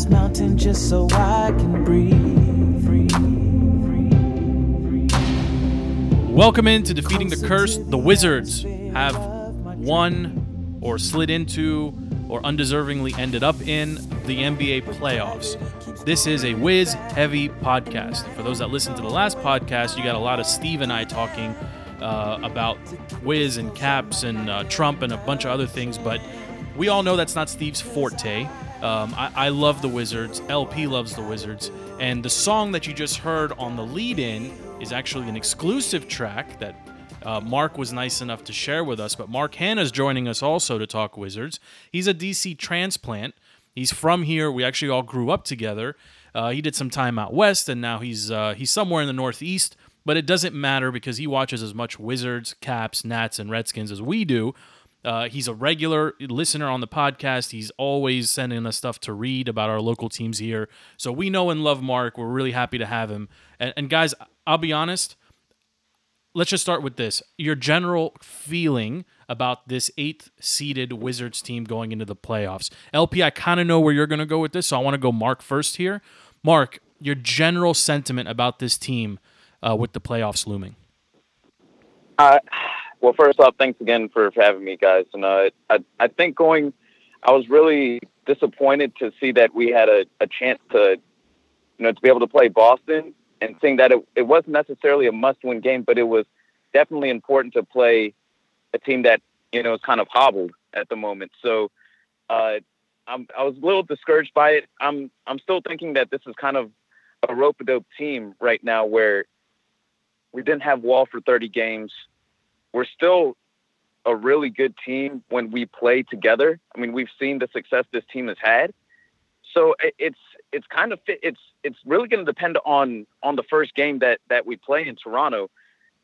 this mountain just so I can breathe. Free, free, free. Welcome into Defeating the Curse. The Wizards have won or slid into or undeservingly ended up in the NBA playoffs. This is a Wiz heavy podcast. For those that listened to the last podcast, you got a lot of Steve and I talking uh, about Wiz and Caps and uh, Trump and a bunch of other things, but we all know that's not Steve's forte. Um, I, I love the Wizards. LP loves the Wizards. And the song that you just heard on the lead in is actually an exclusive track that uh, Mark was nice enough to share with us. But Mark Hanna's joining us also to talk Wizards. He's a DC transplant. He's from here. We actually all grew up together. Uh, he did some time out west, and now he's uh, he's somewhere in the Northeast. But it doesn't matter because he watches as much Wizards, Caps, Nats, and Redskins as we do. Uh, he's a regular listener on the podcast. He's always sending us stuff to read about our local teams here. So we know and love Mark. We're really happy to have him. And, and guys, I'll be honest. Let's just start with this. Your general feeling about this eighth seeded Wizards team going into the playoffs. LP, I kind of know where you're going to go with this, so I want to go Mark first here. Mark, your general sentiment about this team uh, with the playoffs looming. Uh, well, first off, thanks again for, for having me, guys. And uh, I, I think going, I was really disappointed to see that we had a, a chance to, you know, to be able to play Boston and seeing that it, it wasn't necessarily a must-win game, but it was definitely important to play a team that you know is kind of hobbled at the moment. So uh, I'm, I was a little discouraged by it. I'm I'm still thinking that this is kind of a rope a dope team right now, where we didn't have Wall for 30 games. We're still a really good team when we play together. I mean, we've seen the success this team has had. So it's it's kind of it's it's really going to depend on on the first game that that we play in Toronto.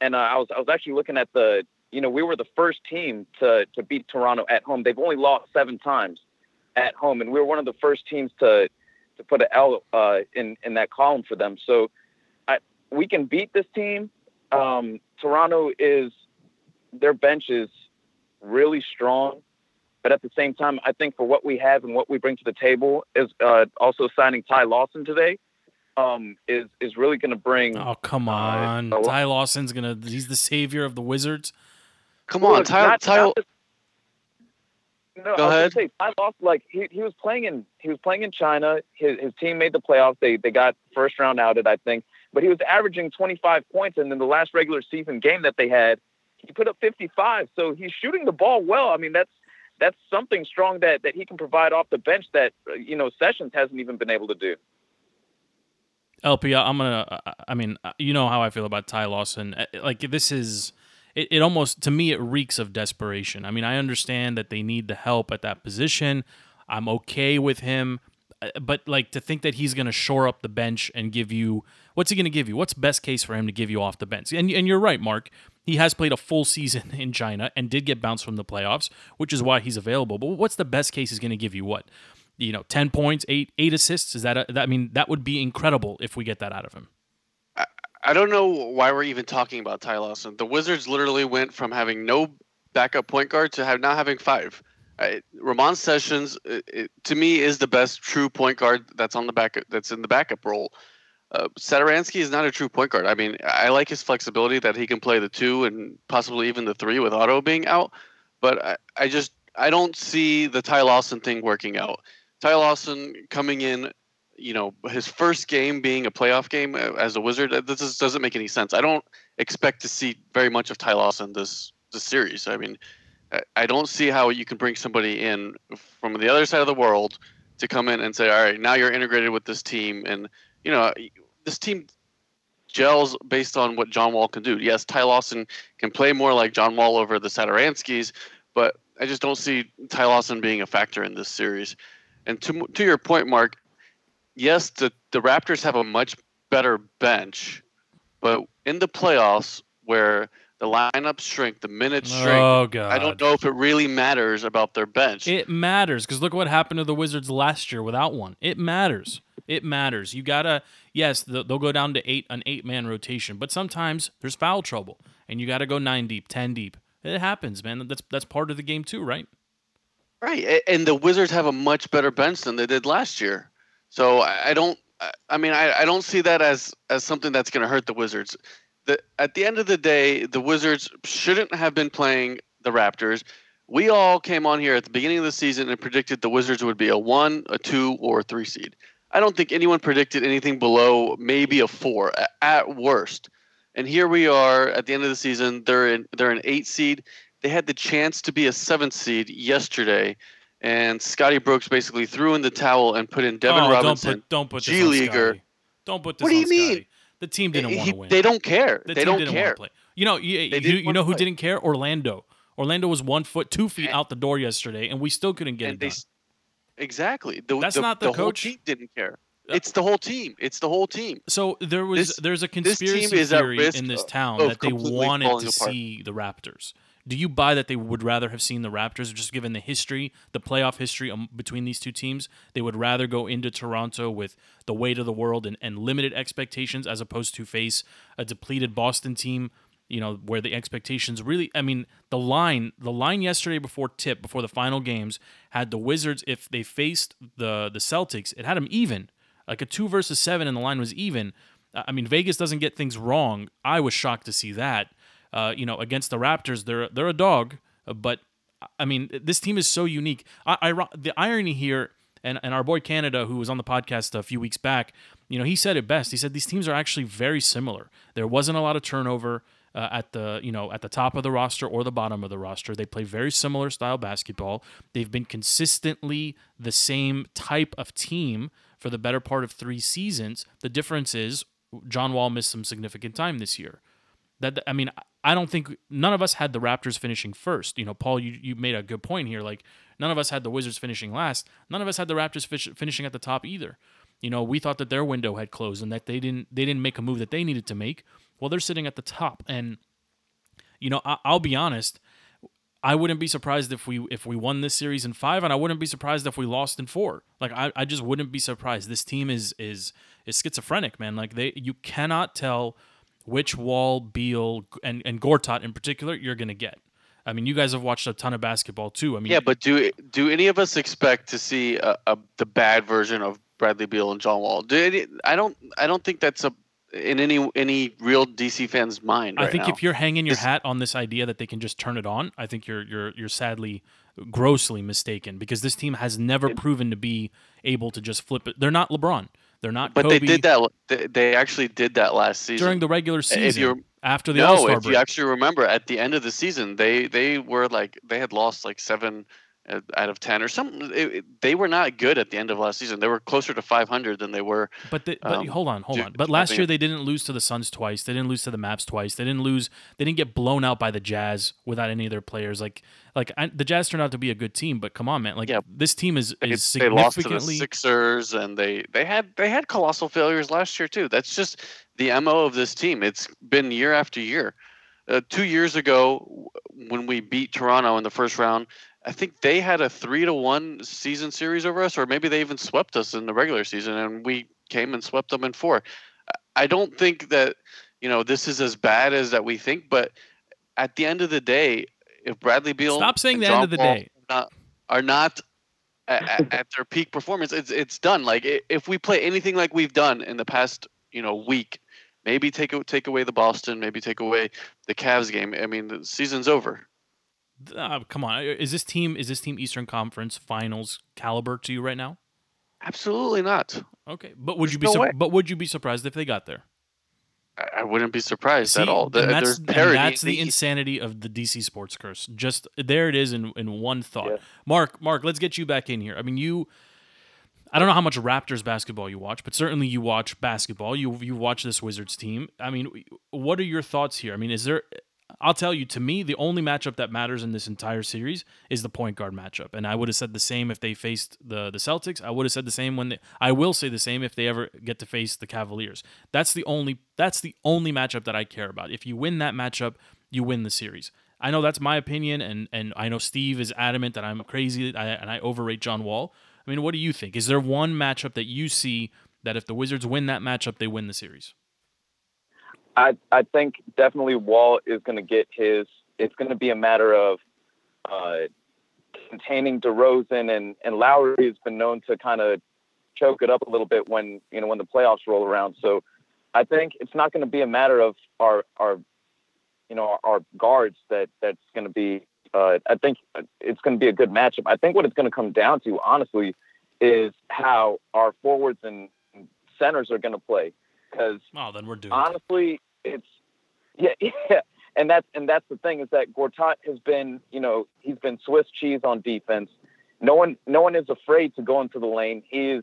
And uh, I was I was actually looking at the you know we were the first team to to beat Toronto at home. They've only lost seven times at home, and we were one of the first teams to to put an L uh, in in that column for them. So I, we can beat this team. Um, Toronto is their bench is really strong, but at the same time, I think for what we have and what we bring to the table is uh, also signing Ty Lawson today. Um, is is really going to bring. Oh come on, uh, Ty Lawson's gonna. He's the savior of the Wizards. Come on, Ty. Not, Ty. Not no, Go ahead. Say, Ty Lawson, like he, he was playing in he was playing in China. His his team made the playoffs. They they got first round outed, I think. But he was averaging 25 points, and in the last regular season game that they had, he put up 55. So he's shooting the ball well. I mean, that's that's something strong that that he can provide off the bench that you know Sessions hasn't even been able to do. LP, I'm gonna. I mean, you know how I feel about Ty Lawson. Uh, like this is. It, it almost to me it reeks of desperation. I mean, I understand that they need the help at that position. I'm okay with him, uh, but like to think that he's to shore up the bench and give you what's he to give you? What's best case for him to give you off the bench? And and you're right, Mark. He has played a full season in China and did get bounced from the playoffs, which is why he's available. But what's the best case he's going to give you? What? You know, 10 points, 8 8 assists, is that, a, that I mean, that would be incredible if we get that out of him. I, I don't know why we're even talking about Ty Lawson. The Wizards literally went from having no backup point guard to have now having five. I, Ramon Sessions, it, it, to me, is the best true point guard that's on the back that's in the backup role. Uh, Satoransky is not a true point guard. I mean, I like his flexibility that he can play the two and possibly even the three with Otto being out. But I, I just I don't see the Ty Lawson thing working out. Ty Lawson coming in, you know, his first game being a playoff game uh, as a Wizard. Uh, this just doesn't make any sense. I don't expect to see very much of Ty Lawson this this series. I mean, I don't see how you can bring somebody in from the other side of the world to come in and say, all right, now you're integrated with this team and you know, this team gels based on what John Wall can do. Yes, Ty Lawson can play more like John Wall over the Satoranskis, but I just don't see Ty Lawson being a factor in this series. And to to your point, Mark, yes, the the Raptors have a much better bench, but in the playoffs where the lineup shrink, the minutes shrink. Oh god! I don't know if it really matters about their bench. It matters because look what happened to the Wizards last year without one. It matters. It matters. You gotta yes, they'll go down to eight an eight man rotation, but sometimes there's foul trouble, and you got to go nine deep, ten deep. It happens, man. That's that's part of the game too, right? Right, and the Wizards have a much better bench than they did last year. So I, don't. I- I mean, I, I don't see that as as something that's going to hurt the Wizards. The, at the end of the day, the Wizards shouldn't have been playing the Raptors. We all came on here at the beginning of the season and predicted the Wizards would be a one, a two, or a three seed. I don't think anyone predicted anything below maybe a four at worst. And here we are at the end of the season. They're in they're an eight seed. They had the chance to be a seventh seed yesterday, and Scotty Brooks basically threw in the towel and put in Devin oh, Robinson. Don't put, don't put G Leaguer. Don't put this What do you mean? Scotty. The team didn't want to win. They don't care. The they team don't didn't care. want to play. You know, you, you, you know who play. didn't care? Orlando. Orlando was one foot, two feet And- out the door yesterday, and we still couldn't get it they done. exactly. The, That's the, not the whole coach. team didn't care. Uh, It's the whole team. It's the whole team. So there was This- there's a conspiracy theory in this town of that they wanted to apart. see the Raptors. Do you buy that they would rather have seen the Raptors, just given the history, the playoff history um, between these two teams? They would rather go into Toronto with the weight of the world and, and limited expectations as opposed to face a depleted Boston team, you know, where the expectations really I mean, the line the line yesterday before tip, before the final games, had the Wizards if they faced the the Celtics, it had them even. Like a two versus seven and the line was even. I mean, Vegas doesn't get things wrong. I was shocked to see that. Uh, you know, against the Raptors, they're they're a dog, uh, but I mean, this team is so unique. I, I the irony here, and and our boy Canada, who was on the podcast a few weeks back, you know, he said it best. He said these teams are actually very similar. There wasn't a lot of turnover. Uh, at the you know at the top of the roster or the bottom of the roster, they play very similar style basketball. They've been consistently the same type of team for the better part of three seasons. The difference is John Wall missed some significant time this year. That I mean, I don't think none of us had the Raptors finishing first. You know, Paul, you, you made a good point here. Like none of us had the Wizards finishing last. None of us had the Raptors fish, finishing at the top either. You know, we thought that their window had closed and that they didn't they didn't make a move that they needed to make. Well, they're sitting at the top, and you know, I, I'll be honest. I wouldn't be surprised if we if we won this series in five, and I wouldn't be surprised if we lost in four. Like I, I just wouldn't be surprised. This team is is is schizophrenic, man. Like they you cannot tell which Wall, Beal, and and Gortat in particular you're gonna get. I mean, you guys have watched a ton of basketball too. I mean, Yeah, but do do any of us expect to see a, a the bad version of Bradley Beal and John Wall? Do any, I don't I don't think that's a in any any real DC fan's mind. I think now. if you're hanging your hat on this idea that they can just turn it on, I think you're you're you're sadly grossly mistaken because this team has never proven to be able to just flip it. They're not LeBron. They're not but Kobe they did that. They, actually did that last season during the regular If season you're- after the no, Star if break. you actually remember, at the end of the season, they they were like they had lost like seven out of ten or something. It, they were not good at the end of last season. They were closer to 500 than they were. But the, but um, hold on, hold on. But last year they didn't lose to the Suns twice. They didn't lose to the Mavs twice. They didn't lose. They didn't get blown out by the Jazz without any of their players. Like like I, the Jazz turned out to be a good team, but come on, man. Like Yeah. this team is They, is they lost to the significantly. Sixers, and they they had they had colossal failures last year too. That's just the mo of this team. It's been year after year. Uh, two years ago, when we beat Toronto in the first round, I think they had a three to one season series over us, or maybe they even swept us in the regular season, and we came and swept them in four. I- don't think that you know this is as bad as that we think, but at the end of the day, if Bradley Beal Stop saying the end of the Wall day. are not, are not at, at their peak performance, it's it's done. Like if we play anything like we've done in the past, you know, week, maybe take take away the Boston, maybe take away the Cavs game. I mean, the season's over. Uh, come on, is this team is this team Eastern Conference Finals caliber to you right now? Absolutely not. Okay, but would There's you be no sur- way. but would you be surprised if they got there? I, I wouldn't be surprised See, at all. and The- that's, and that's the The- insanity of the DC sports curse. Just there it is in, in one thought. Yeah. Mark, Mark, let's get you back in here. I mean, you. I don't know how much Raptors basketball you watch, but certainly you watch basketball. You you watch this Wizards team. I mean, what are your thoughts here? I mean, is there? I'll tell you. To me, the only matchup that matters in this entire series is the point guard matchup, and I would have said the same if they faced the the Celtics. I would have said the same when they. I will say the same if they ever get to face the Cavaliers. That's the only. That's the only matchup that I care about. If you win that matchup, you win the series. I know that's my opinion, and and I know Steve is adamant that I'm crazy and I overrate John Wall. I mean, what do you think? Is there one matchup that you see that if the Wizards win that matchup, they win the series? I I think definitely Wall is going to get his. It's going to be a matter of uh, containing DeRozan and and Lowry has been known to kind of choke it up a little bit when you know when the playoffs roll around. So I think it's not going to be a matter of our our you know our, our guards that that's going to be. Uh, I think it's going to be a good matchup. I think what it's going to come down to, honestly, is how our forwards and centers are going to play. Because Oh, then we're doomed. honestly, it's yeah, yeah, and that's and that's the thing is that Gortat has been, you know, he's been Swiss cheese on defense. No one, no one is afraid to go into the lane. He's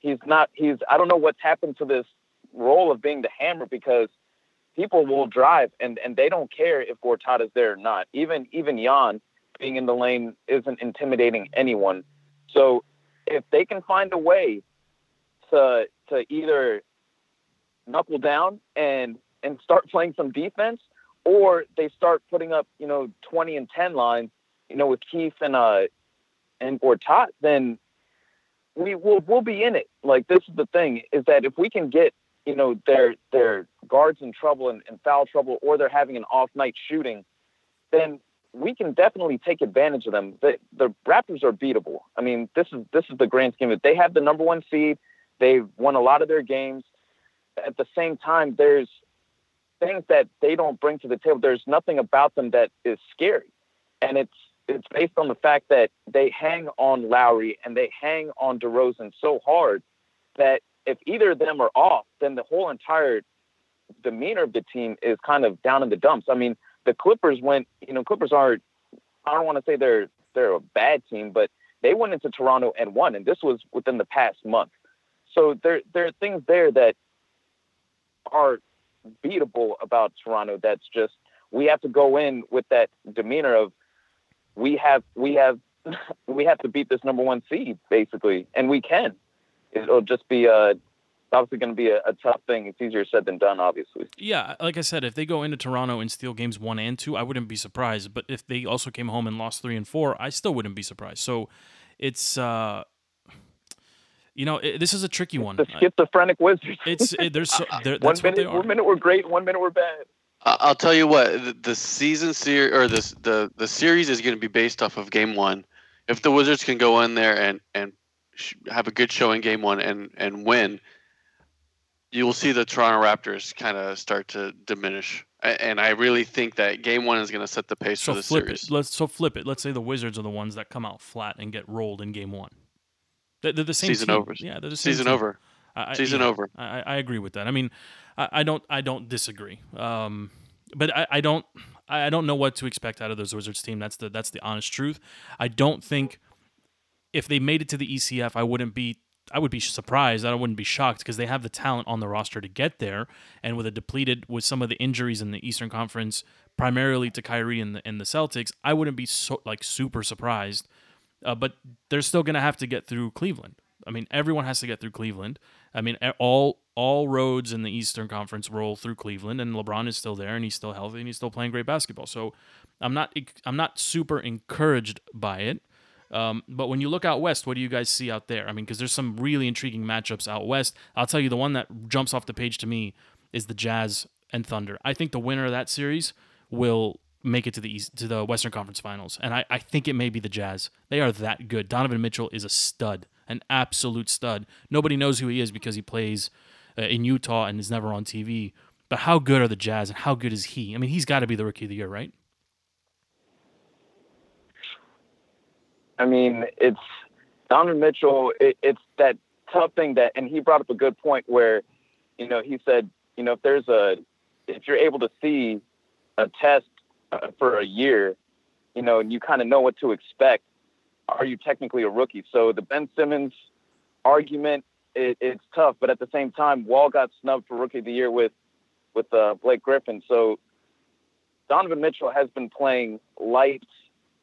he's not. He's I don't know what's happened to this role of being the hammer because people will drive and and they don't care if Gortat is there or not. Even even Ian being in the lane isn't intimidating anyone. So if they can find a way to to either knuckle down and and start playing some defense, or they start putting up you know twenty and ten lines, you know with Keith and uh and Gortat, then we will we'll be in it. Like this is the thing is that if we can get you know their their guards in trouble and, and foul trouble, or they're having an off night shooting, then we can definitely take advantage of them. The the Raptors are beatable. I mean, this is this is the grand scheme. it. They have the number one seed. They've won a lot of their games. At the same time, there's things that they don't bring to the table. There's nothing about them that is scary, and it's it's based on the fact that they hang on Lowry and they hang on DeRozan so hard that if either of them are off, then the whole entire demeanor of the team is kind of down in the dumps. I mean, the Clippers went, you know, Clippers aren't. I don't want to say they're they're a bad team, but they went into Toronto and won, and this was within the past month. So there there are things there that are beatable about Toronto. That's just we have to go in with that demeanor of we have we have we have to beat this number one seed basically, and we can. It'll just be uh obviously going to be a, a tough thing. It's easier said than done, obviously. Yeah, like I said, if they go into Toronto and steal games one and two, I wouldn't be surprised. But if they also came home and lost three and four, I still wouldn't be surprised. So it's, uh, you know, it, this is a tricky one. The schizophrenic Wizards. It's it, there's so, there, one that's what they minute, are. one minute we're great, one minute we're bad. I- I'll tell you what the, the season series or this the the series is going to be based off of game one. If the Wizards can go in there and and sh- have a good show in game one and and win, you will see the Toronto Raptors kind of start to diminish. And I really think that game one is going to set the pace So for the flip series. it. Let's so flip it. Let's say the Wizards are the ones that come out flat and get rolled in game one. They're, they're the same Season team. over. Yeah, they're the same Season team. over. I, Season yeah, over. I, I agree with that. I mean, I, I don't I don't disagree. Um, but I, I don't I I don't know what to expect out of this Wizards team. That's the that's the honest truth. I don't think if they made it to the ECF, I wouldn't be I would be surprised. I wouldn't be shocked because they have the talent on the roster to get there. And with a depleted with some of the injuries in the Eastern Conference, primarily to Kyrie and the and the Celtics, I wouldn't be so like super surprised. Uh, but they're still going to have to get through Cleveland. I mean, everyone has to get through Cleveland. I mean, all all roads in the Eastern Conference roll through Cleveland, and LeBron is still there, and he's still healthy, and he's still playing great basketball. So, I'm not I'm not super encouraged by it. Um, but when you look out west, what do you guys see out there? I mean, because there's some really intriguing matchups out west. I'll tell you, the one that jumps off the page to me is the Jazz and Thunder. I think the winner of that series will make it to the East, to the Western Conference Finals, and I, I think it may be the Jazz. They are that good. Donovan Mitchell is a stud, an absolute stud. Nobody knows who he is because he plays uh, in Utah and is never on TV. But how good are the Jazz, and how good is he? I mean, he's got to be the Rookie of the Year, right? I mean, it's Donovan Mitchell. It, it's that tough thing that, and he brought up a good point where, you know, he said, you know, if there's a, if you're able to see a test uh, for a year, you know, and you kind of know what to expect, are you technically a rookie? So the Ben Simmons argument, it, it's tough, but at the same time, Wall got snubbed for Rookie of the Year with with uh, Blake Griffin. So Donovan Mitchell has been playing lights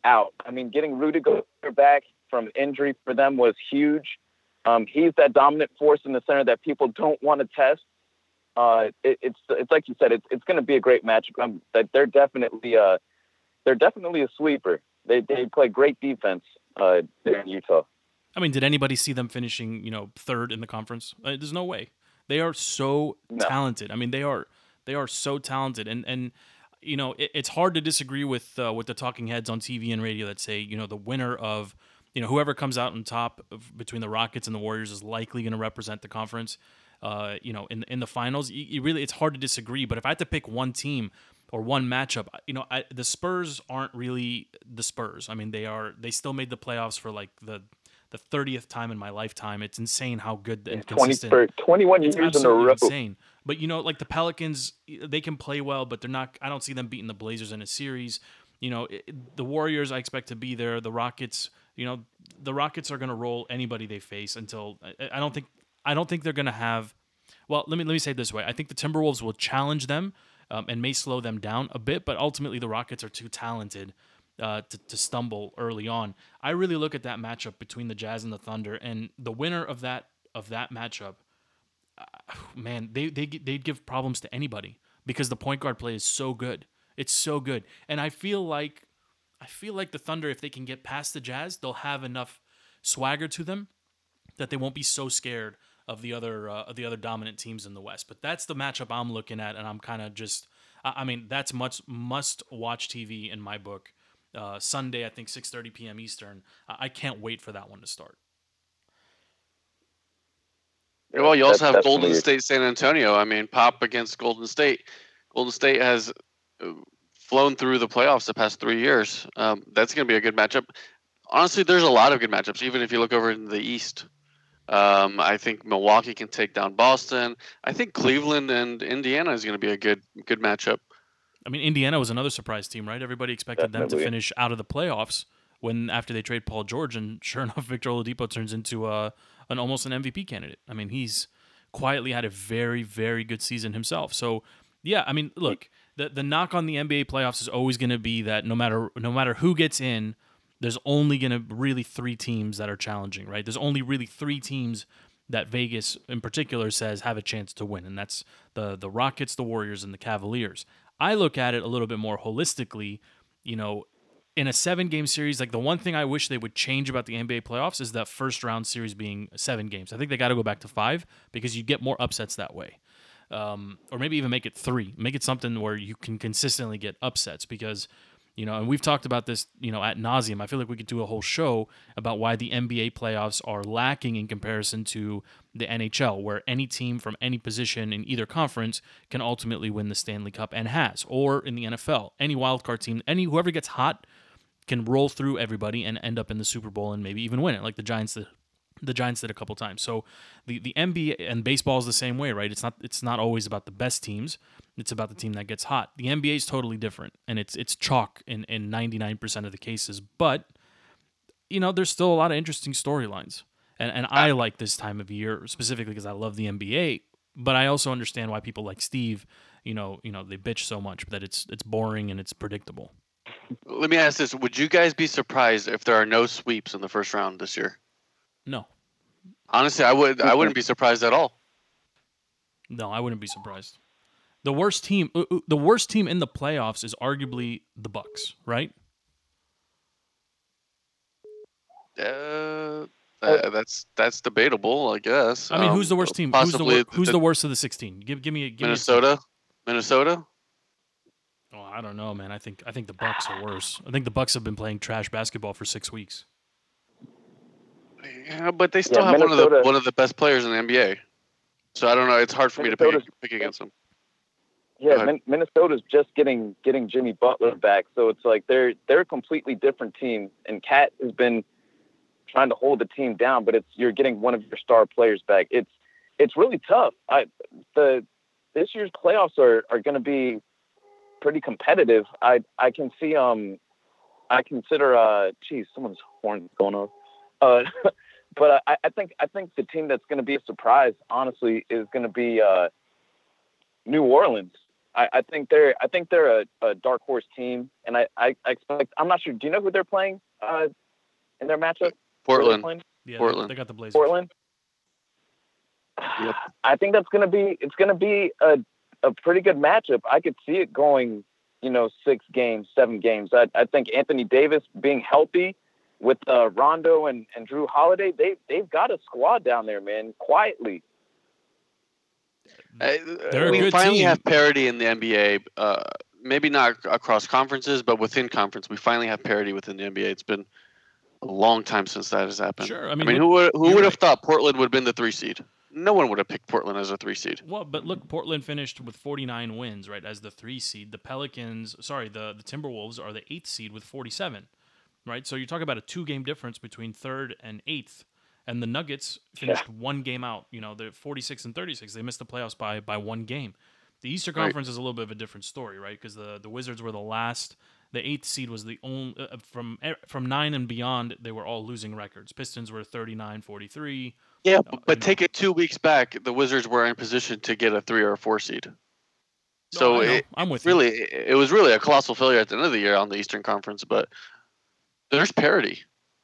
out. I mean, getting Rudy Gobert back from injury for them was huge. Um, he's that dominant force in the center that people don't want to test. Uh, it, it's it's like you said, it's it's going to be a great matchup. Um, that they're definitely uh, they're definitely a sweeper. They they play great defense uh, there in Utah. I mean, did anybody see them finishing, you know, third in the conference? Uh, there's no way. They are so No. talented. I mean, they are they are so talented, and and you know, it, it's hard to disagree with uh, with the talking heads on TV and radio that say, you know, the winner of you know, whoever comes out on top of, between the Rockets and the Warriors is likely going to represent the conference. Uh, you know, in in the finals, you, you really it's hard to disagree. But if I had to pick one team or one matchup, you know, I, the Spurs aren't really the Spurs. I mean, they are. They still made the playoffs for like the the thirtieth time in my lifetime. It's insane how good and consistent. 20, 21 It's years in a row. insane. But you know, like the Pelicans, they can play well, but they're not. I don't see them beating the Blazers in a series. You know, it, the Warriors, I expect to be there. The Rockets, you know, the Rockets are going to roll anybody they face until I, I don't think I don't think they're going to have. Well, let me let me say it this way: I think the Timberwolves will challenge them um, and may slow them down a bit, but ultimately the Rockets are too talented uh, to, to stumble early on. I really look at that matchup between the Jazz and the Thunder, and the winner of that of that matchup, uh, man, they they they'd give problems to anybody because the point guard play is so good. It's so good, and I feel like I feel like the Thunder, if they can get past the Jazz, they'll have enough swagger to them that they won't be so scared of the other uh, of the other dominant teams in the West. But that's the matchup I'm looking at, and I'm kind of just. I I mean, that's much must watch TV in my book. Uh, Sunday, I think 6:30 p.m. Eastern. I I can't wait for that one to start. Well, you also That's have Golden State, San Antonio. I mean, Pop against Golden State. Golden State has uh, flown through the playoffs the past three years. Um, that's going to be a good matchup. Honestly, there's a lot of good matchups. Even if you look over in the East, um, I think Milwaukee can take down Boston. I think Cleveland and Indiana is going to be a good good matchup. I mean, Indiana was another surprise team, right? Everybody expected them to finish out of the playoffs when after they trade Paul George, and sure enough, Victor Oladipo turns into a an almost an MVP candidate. I mean, he's quietly had a very very good season himself. So yeah, I mean, look, the the knock on the NBA playoffs is always going to be that no matter no matter who gets in, there's only going to really three teams that are challenging, right? There's only really three teams that Vegas in particular says have a chance to win, and that's the the Rockets, the Warriors, and the Cavaliers. I look at it a little bit more holistically. You know, in a seven game series, like the one thing I wish they would change about the NBA playoffs is that first round series being seven games. I think they got to go back to five because you get more upsets that way. Um, or maybe even make it three, make it something where you can consistently get upsets because, you know, and we've talked about this, you know, at nauseum. I feel like we could do a whole show about why the NBA playoffs are lacking in comparison to the NHL, where any team from any position in either conference can ultimately win the Stanley Cup and has, or in the NFL, any wildcard team, any whoever gets hot can roll through everybody and end up in the Super Bowl and maybe even win it, like the Giants. The Giants did a couple times. So the, the NBA and baseball is the same way, right? It's not it's not always about the best teams. It's about the team that gets hot. The NBA is totally different, and it's it's chalk in in ninety nine percent of the cases. But you know, there's still a lot of interesting storylines, and and I like this time of year specifically because I love the NBA. But I also understand why people like Steve, you know, you know, they bitch so much that it's it's boring and it's predictable. Let me ask this: Would you guys be surprised if there are no sweeps in the first round this year? No, Honestly, I would. I wouldn't be surprised at all. no, I wouldn't be surprised. The worst team, uh, uh, the worst team in the playoffs is arguably the Bucks, right? Uh, uh, that's that's debatable, I guess. I mean, who's the Um, worst team? Who's the, Possibly wor- who's the worst of the sixteen? Give give me a give me a. Minnesota. Minnesota. Oh, I don't know, man. I think I think the Bucks are worse. I think the Bucks have been playing trash basketball for six weeks. Yeah, but they still Yeah, have one of the one of the best players in the NBA. So I don't know. It's hard for me to pick, pick against them. Yeah. Min- Minnesota's just getting getting Jimmy Butler back, so it's like they're they're a completely different team. And KAT has been trying to hold the team down, but it's you're getting one of your star players back. It's it's really tough. I the this year's playoffs are are going to be pretty competitive. I I can see um I consider uh geez someone's horn going off. Uh, but I, I think I think the team that's going to be a surprise, honestly, is going to be uh, New Orleans. I, I think they're I think they're a, a dark horse team, and I, I, I expect I'm not sure. Do you know who they're playing uh, in their matchup? Who they're Portland. Yeah, Portland. They, got the Blazers. Portland. Yep. I think that's going to be it's going to be a a pretty good matchup. I could see it going, you know, six games, seven games. I, I think Anthony Davis being healthy with uh, Rondo and, and Jrue Holiday, they they've got a squad down there, man. Quietly, They're a we good finally team. have parity in the NBA. Uh, maybe not across conferences, but within conference, we finally have parity within the NBA. It's been a long time since that has happened. Sure, I I mean, mean, who would who would have right. thought Portland would have been the three seed? No one would have picked Portland as a three seed. Well, but look, Portland finished with 49 wins, right, as the three seed. The Pelicans, sorry, the, the Timberwolves are the eighth seed with 47, right? So you talk about a two game difference between third and eighth. And the Nuggets finished one game out. You know, they're 46 and 36. They missed the playoffs by by one game. The Eastern Right. Conference is a little bit of a different story, right? Because the, the Wizards were the last. The eighth seed was the only uh, from from nine and beyond. They were all losing records. Pistons were 39, 43. Yeah, but, take it two weeks back, the Wizards were in position to get a three or a four seed. So it, I'm with you. really, it it was really a colossal failure at the end of the year on the Eastern Conference. But there's parity,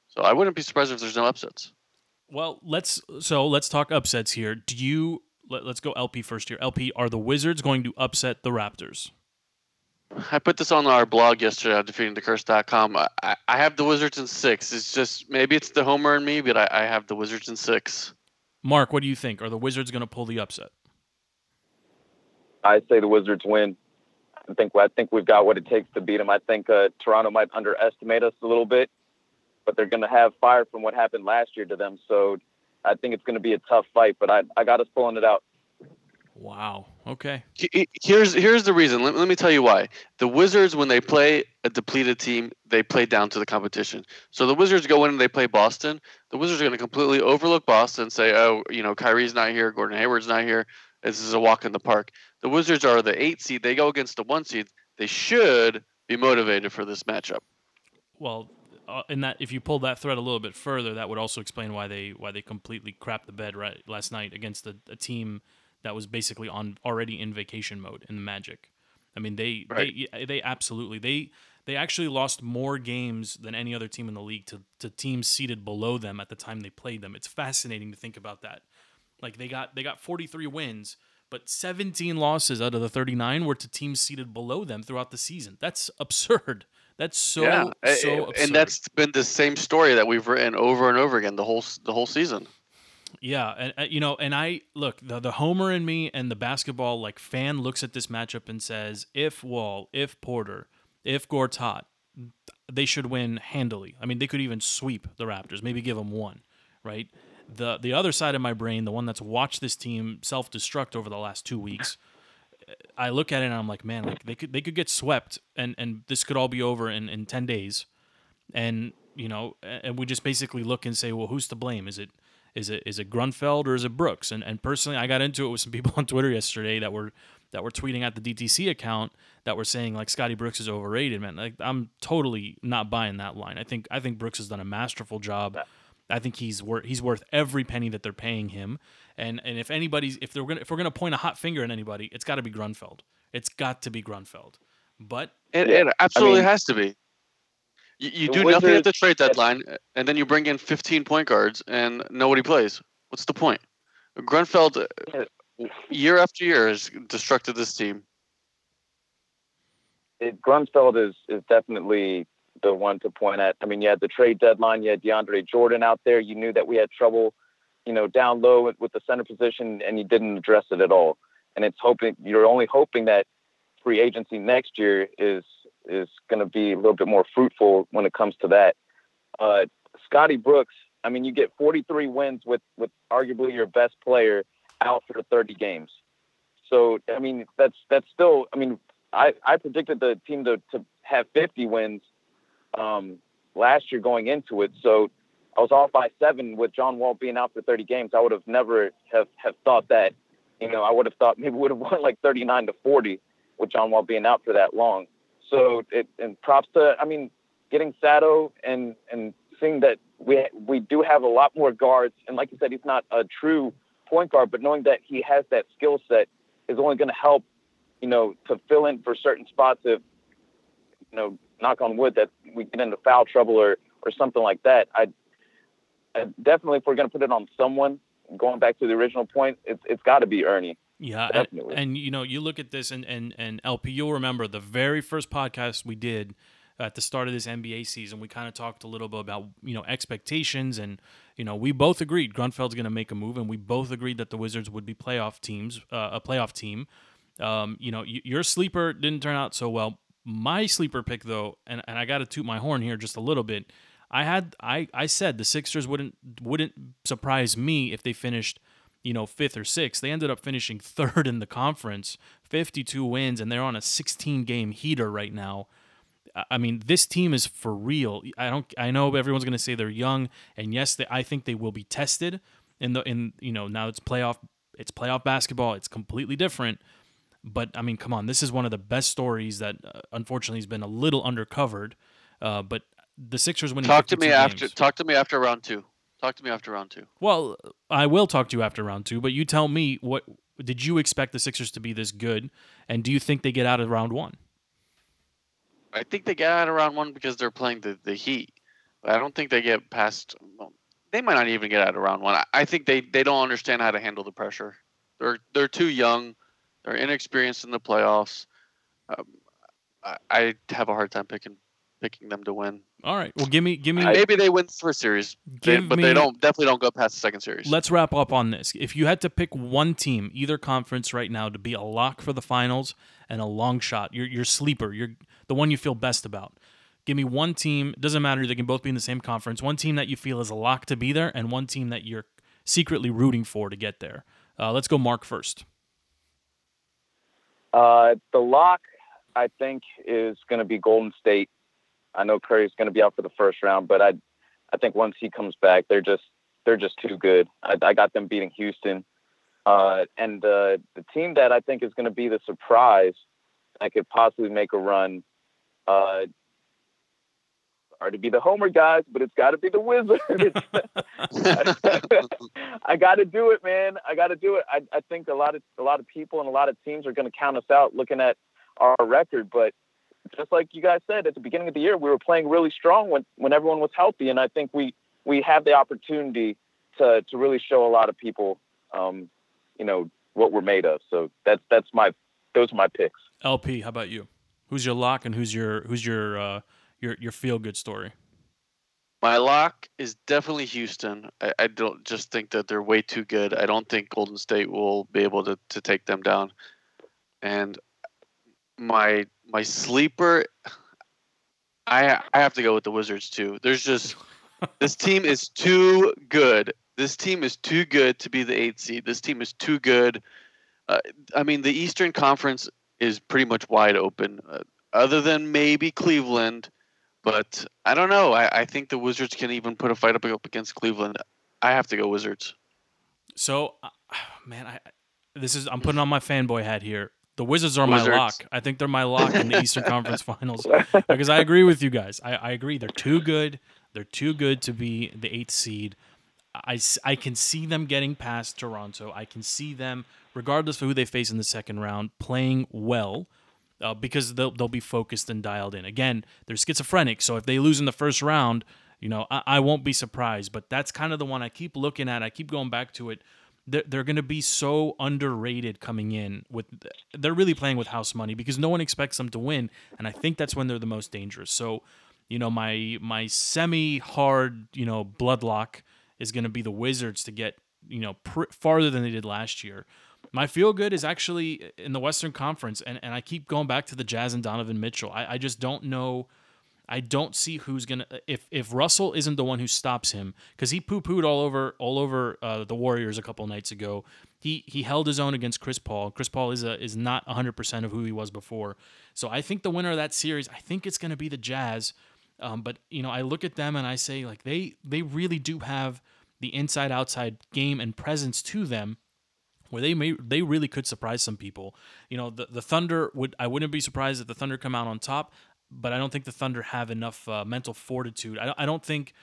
so I wouldn't be surprised if there's no upsets. Well, let's so let's talk upsets here. Do you let, us go LP first here. LP, are the Wizards going to upset the Raptors? I put this on our blog yesterday on defeatingthecurse.com. I, I- I have the Wizards in six. It's just maybe it's the homer in me, but I, I have the Wizards in six. Mark, what do you think? Are the Wizards going to pull the upset? I say the Wizards win. I think I think we've got what it takes to beat them. I think uh, Toronto might underestimate us a little bit, but they're going to have fire from what happened last year to them. So I think it's going to be a tough fight. But I I got us pulling it out. Wow. Okay. He- he- Here's here's the reason. Let, let me tell you why. The Wizards, when they play a depleted team, they play down to the competition. So the Wizards go in and they play Boston. The Wizards are going to completely overlook Boston, and say, oh, you know, Kyrie's not here, Gordon Hayward's not here. This is a walk in the park. The Wizards are the eight seed. They go against the one seed. They should be motivated for this matchup. Well, uh, in that if you pull that thread a little bit further, that would also explain why they why they completely crapped the bed right last night against a, a team that was basically on already in vacation mode in the Magic. I mean, they Right. they they absolutely they they actually lost more games than any other team in the league to to teams seated below them at the time they played them. It's fascinating to think about that. Like they got they got 43 wins, but 17 losses out of the 39 were to teams seated below them throughout the season. That's absurd. That's so yeah, so absurd. and that's been the same story that we've written over and over again the whole the whole season. Yeah, and uh, you know, and I look the the homer in me and the basketball like fan looks at this matchup and says, if Wall, if Porter, if Gortat, they should win handily. I mean, they could even sweep the Raptors, maybe give them one, right? The the other side of my brain, the one that's watched this team self destruct over the last two weeks, I look at it and I'm like, man, like they could they could get swept and and this could all be over in in ten days, and you know, and we just basically look and say, well, who's to blame? Is it is it is it Grunfeld or is it Brooks? And and personally, I got into it with some people on Twitter yesterday that were that were tweeting at the DTC account that were saying like Scotty Brooks is overrated. Man, like I'm totally not buying that line. I think I think Brooks has done a masterful job. I think he's worth he's worth every penny that they're paying him. And and if anybody's if they're gonna if we're gonna point a hot finger at anybody, it's got to be Grunfeld. It's got to be Grunfeld. But It, it absolutely mean- has to be. You, you The do nothing at the trade deadline, and then you bring in 15 point guards, and nobody plays. What's the point? Grunfeld, uh, year after year, has destructed this team. it, Grunfeld is is definitely the one to point at. I mean, you had the trade deadline, you had DeAndre Jordan out there. You knew that we had trouble, you know, down low with, with the center position, and you didn't address it at all. And it's hoping you're only hoping that free agency next year is is going to be a little bit more fruitful when it comes to that. Uh, Scotty Brooks. I mean, you get 43 wins with with arguably your best player out for 30 games. So I mean, that's that's still. I mean, I, I predicted the team to, to have 50 wins um, last year going into it. So I was off by seven with John Wall being out for 30 games. I would have never have, have thought that, you know, I would have thought maybe would have won like 39 to 40 with John Wall being out for that long. So it, and props to, I mean, getting Sato and, and seeing that we, we do have a lot more guards. And like you said, he's not a true point guard, but knowing that he has that skill set is only going to help you know, to fill in for certain spots if, you know, knock on wood that we get into foul trouble or, or something like that. I, I definitely, if we're going to put it on someone, going back to the original point, it's, it's got to be Ernie. Yeah, and, Definitely. and you know, you look at this, and and and LP, you'll remember the very first podcast we did at the start of this NBA season. We kind of talked a little bit about you know expectations, and you know, we both agreed Grunfeld's going to make a move, and we both agreed that the Wizards would be playoff teams, uh, a playoff team. Um, you know, y- your sleeper didn't turn out so well. My sleeper pick, though, and, and I got to toot my horn here just a little bit. I had I I said the Sixers wouldn't wouldn't surprise me if they finished, you know, fifth or sixth. They ended up finishing third in the conference, 52 wins, and they're on a 16 game heater right now. I- I mean, this team is for real. I don't. I know everyone's going to say they're young, and yes, they, I think they will be tested in the in you know now it's playoff. It's playoff basketball. It's completely different. But I mean, come on, this is one of the best stories that uh, unfortunately has been a little undercovered. Uh, but the Sixers winning. Talk to 52 me after. games- Talk to me after round two. Talk to me after round two. Well, I will talk to you after round two, but you tell me what did you expect the Sixers to be this good, and do you think they get out of round one? I think they get out of round one because they're playing the, the Heat. I don't think they get past. Well, they might not even get out of round one. I, I think they, they don't understand how to handle the pressure. They're they're too young. They're inexperienced in the playoffs. Um, I, I have a hard time picking picking them to win. All right. Well, give me give me Maybe they win the first series, they- but me, they don't definitely don't go past the second series. Let's wrap up on this. If you had to pick one team, either conference right now, to be a lock for the finals and a long shot, your your sleeper, your the one you feel best about. Give me one team. Doesn't matter. They can both be in the same conference. One team that you feel is a lock to be there, and one team that you're secretly rooting for to get there. Uh, let's go, Mark first. Uh, the lock, I think, is going to be Golden State. I know Curry's going to be out for the first round, but I, I think once he comes back, they're just they're just too good. I, I got them beating Houston, uh, and uh, the team that I think is going to be the surprise that could possibly make a run. Sorry to be the homer guys, but it's got to be the Wizards. I got to do it, man. I got to do it. I, I think a lot of a lot of people and a lot of teams are going to count us out looking at our record, but just like you guys said at the beginning of the year, we were playing really strong when when everyone was healthy, and I think we we have the opportunity to to really show a lot of people, um, you know, what we're made of. So that's that's my those are my picks. LP, how about you? Who's your lock and who's your who's your uh, your your feel good story? My lock is definitely Houston. I, I don't just think that they're way too good. I don't think Golden State will be able to, to take them down. And my my sleeper, I I have to go with the Wizards too. There's just this team is too good. This team is too good to be the eighth seed. This team is too good. Uh, I mean, the Eastern Conference is pretty much wide open, uh, other than maybe Cleveland. But I don't know. I, I think the Wizards can even put a fight up against Cleveland. I have to go Wizards. So, uh, man, I this is I'm putting on my fanboy hat here. The Wizards are my lock. I think they're my lock in the Eastern Conference Finals because I agree with you guys. I, I agree. They're too good. They're too good to be the eighth seed. I, I can see them getting past Toronto. I can see them, regardless of who they face in the second round, playing well uh, because they'll, they'll be focused and dialed in. Again, they're schizophrenic. So if they lose in the first round, you know, I, I won't be surprised. But that's kind of the one I keep looking at. I keep going back to it. They're, they're going to be so underrated coming in with they're really playing with house money because no one expects them to win and i think that's when they're the most dangerous so you know my my semi hard you know bloodlock is going to be the wizards to get you know pr- farther than they did last year my feel good is actually in the western conference and, and i keep going back to the jazz and donovan mitchell i, I just don't know I don't see who's gonna if if Russell isn't the one who stops him because he poo pooed all over all over uh, the Warriors a couple nights ago. He he held his own against Chris Paul. Chris Paul is a is not hundred percent of who he was before. So I think the winner of that series, I think it's gonna be the Jazz. Um, but you know, I look at them and I say like they they really do have the inside outside game and presence to them where they may they really could surprise some people. You know, the the Thunder would I wouldn't be surprised if the Thunder come out on top, but I don't think the Thunder have enough uh, mental fortitude. I, I don't think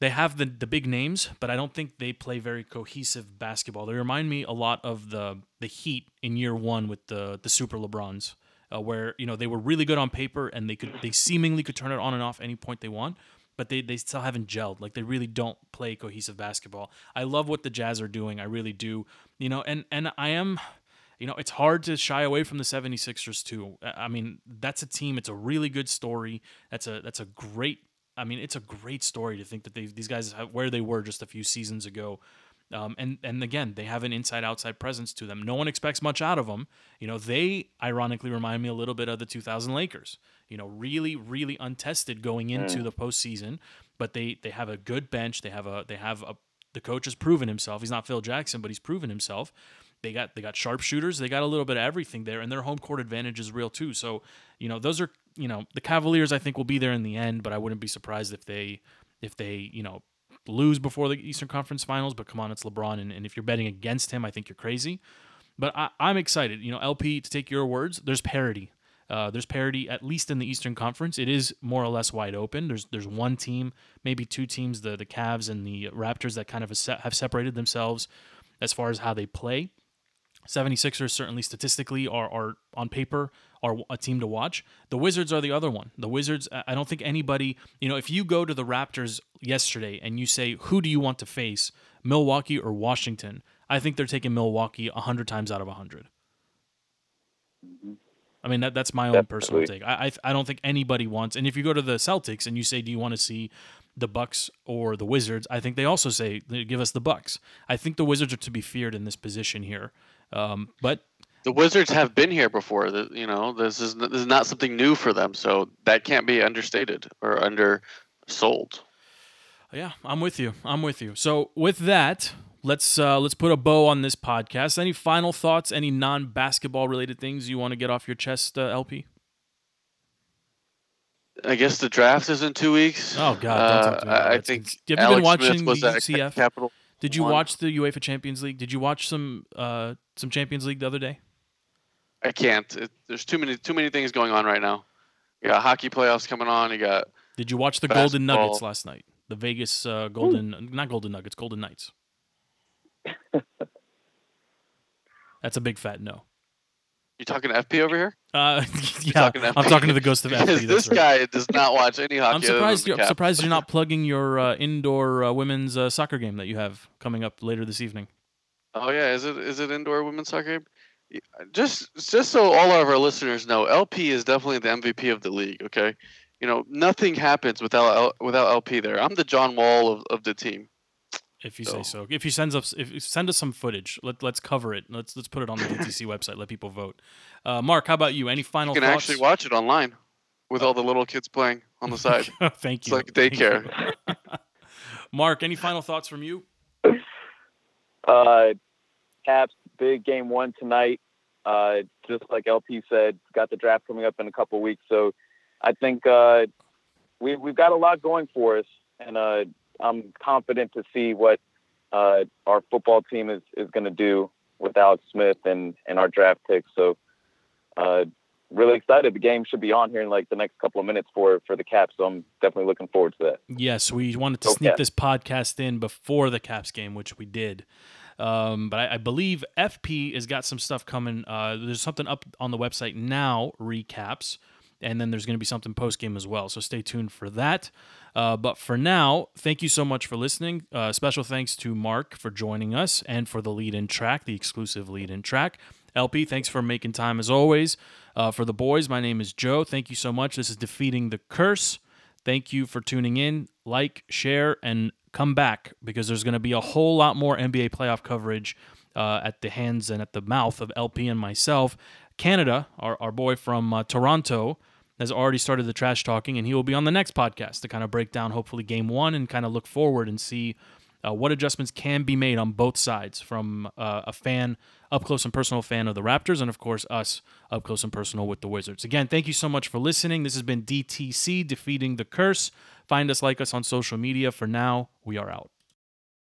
they have the the big names, but I don't think they play very cohesive basketball. They remind me a lot of the the Heat in year one with the the Super LeBrons, uh, where you know they were really good on paper and they could they seemingly could turn it on and off any point they want. But they, they still haven't gelled. Like they really don't play cohesive basketball. I love what the Jazz are doing. I really do. You know, and and I am you know, it's hard to shy away from the 76ers too. I mean, that's a team, it's a really good story. That's a that's a great I mean, it's a great story to think that they these guys have, where they were just a few seasons ago. Um, and and again, they have an inside outside presence to them. No one expects much out of them. You know, they ironically remind me a little bit of the 2000 Lakers. You know, really, really untested going into the postseason, but they they have a good bench. They have a they have a the coach has proven himself. He's not Phil Jackson, but he's proven himself. They got they got sharpshooters. They got a little bit of everything there, and their home court advantage is real too. So, you know, those are you know the Cavaliers. I think will be there in the end, but I wouldn't be surprised if they if they you know lose before the Eastern Conference Finals. But come on, it's LeBron, and, and if you're betting against him, I think you're crazy. But I, I'm excited. You know, LP to take your words. There's parity. Uh, there's parity at least in the Eastern Conference. It is more or less wide open. There's there's one team, maybe two teams, the the Cavs and the Raptors that kind of have separated themselves as far as how they play. 76ers certainly statistically are, are on paper are a team to watch. The Wizards are the other one. The Wizards, I don't think anybody, you know, if you go to the Raptors yesterday and you say, who do you want to face, Milwaukee or Washington? I think they're taking Milwaukee 100 times out of 100. I mean, that, that's my own personal take. I, I I don't think anybody wants. And if you go to the Celtics and you say, "Do you want to see the Bucks or the Wizards?" I think they also say, "Give us the Bucks." I think the Wizards are to be feared in this position here. Um, but The Wizards have been here before. The- You know, this is this is not something new for them, so that can't be understated or undersold. yeah, I'm with you. I'm with you. So with that, let's uh, let's put a bow on this podcast. Any final thoughts? Any non-basketball related things you want to get off your chest, uh, LP? I guess the draft is in two weeks. Oh, God, don't talk to me Uh, I that. think. Have you been watching Smith the UCF? Capital. Did you One. watch the UEFA Champions League? Did you watch some uh, some Champions League the other day? I can't. It, there's too many too many things going on right now. You got hockey playoffs coming on. You got Did you watch the Golden Nuggets last night? The Vegas uh, Golden, not Golden Nuggets, Golden Knights. That's a big fat no. you talking FP over here? Uh, yeah, talking I'm talking to the ghost of FP. this right. guy does not watch any hockey. I'm surprised. You're, I'm surprised you're not plugging your uh, indoor uh, women's uh, soccer game that you have coming up later this evening. Oh yeah, is it is it indoor women's soccer? game? Just just so all of our listeners know, LP is definitely the MVP of the league. Okay, you know nothing happens without L, without LP there. I'm the John Wall of, of the team. If you say So- so. If you send us, if you send us some footage, let let's cover it. Let's let's put it on the DTC website. Let people vote. Uh, Mark, how about you? Any final You can thoughts? actually watch it online with all the little kids playing on the side. Thank you. It's like daycare. Mark, any final thoughts from you? Uh, Caps big game one tonight. Uh, just like LP said, got the draft coming up in a couple weeks, so I think uh, we we've got a lot going for us, and uh, I'm confident to see what uh, our football team is is going to do with Alex Smith and and our draft picks. So. Uh, Really excited. The game should be on here in like the next couple of minutes for for the Caps. So I'm definitely looking forward to that. Yes, we wanted to Go sneak Caps. this podcast in before the Caps game, which we did. Um, but I, I believe FP has got some stuff coming. Uh, there's something up on the website now, recaps, and then there's going to be something post game as well. So stay tuned for that. Uh, but for now, thank you so much for listening. Uh, special thanks to Mark for joining us and for the lead in track, the exclusive lead in track. LP, thanks for making time as always. Uh, for the boys, my name is Joe. Thank you so much. This is Defeating the Curse. Thank you for tuning in. Like, share, and come back because there's going to be a whole lot more NBA playoff coverage uh, at the hands and at the mouth of LP and myself. Canada, our, our boy from uh, Toronto, has already started the trash talking, and he will be on the next podcast to kind of break down, hopefully, game one and kind of look forward and see uh, what adjustments can be made on both sides from uh, a fan, up close and personal fan of the Raptors, and of course, us up close and personal with the Wizards. Again, thank you so much for listening. This has been DTC Defeating the Curse. Find us, like us on social media. For now, we are out.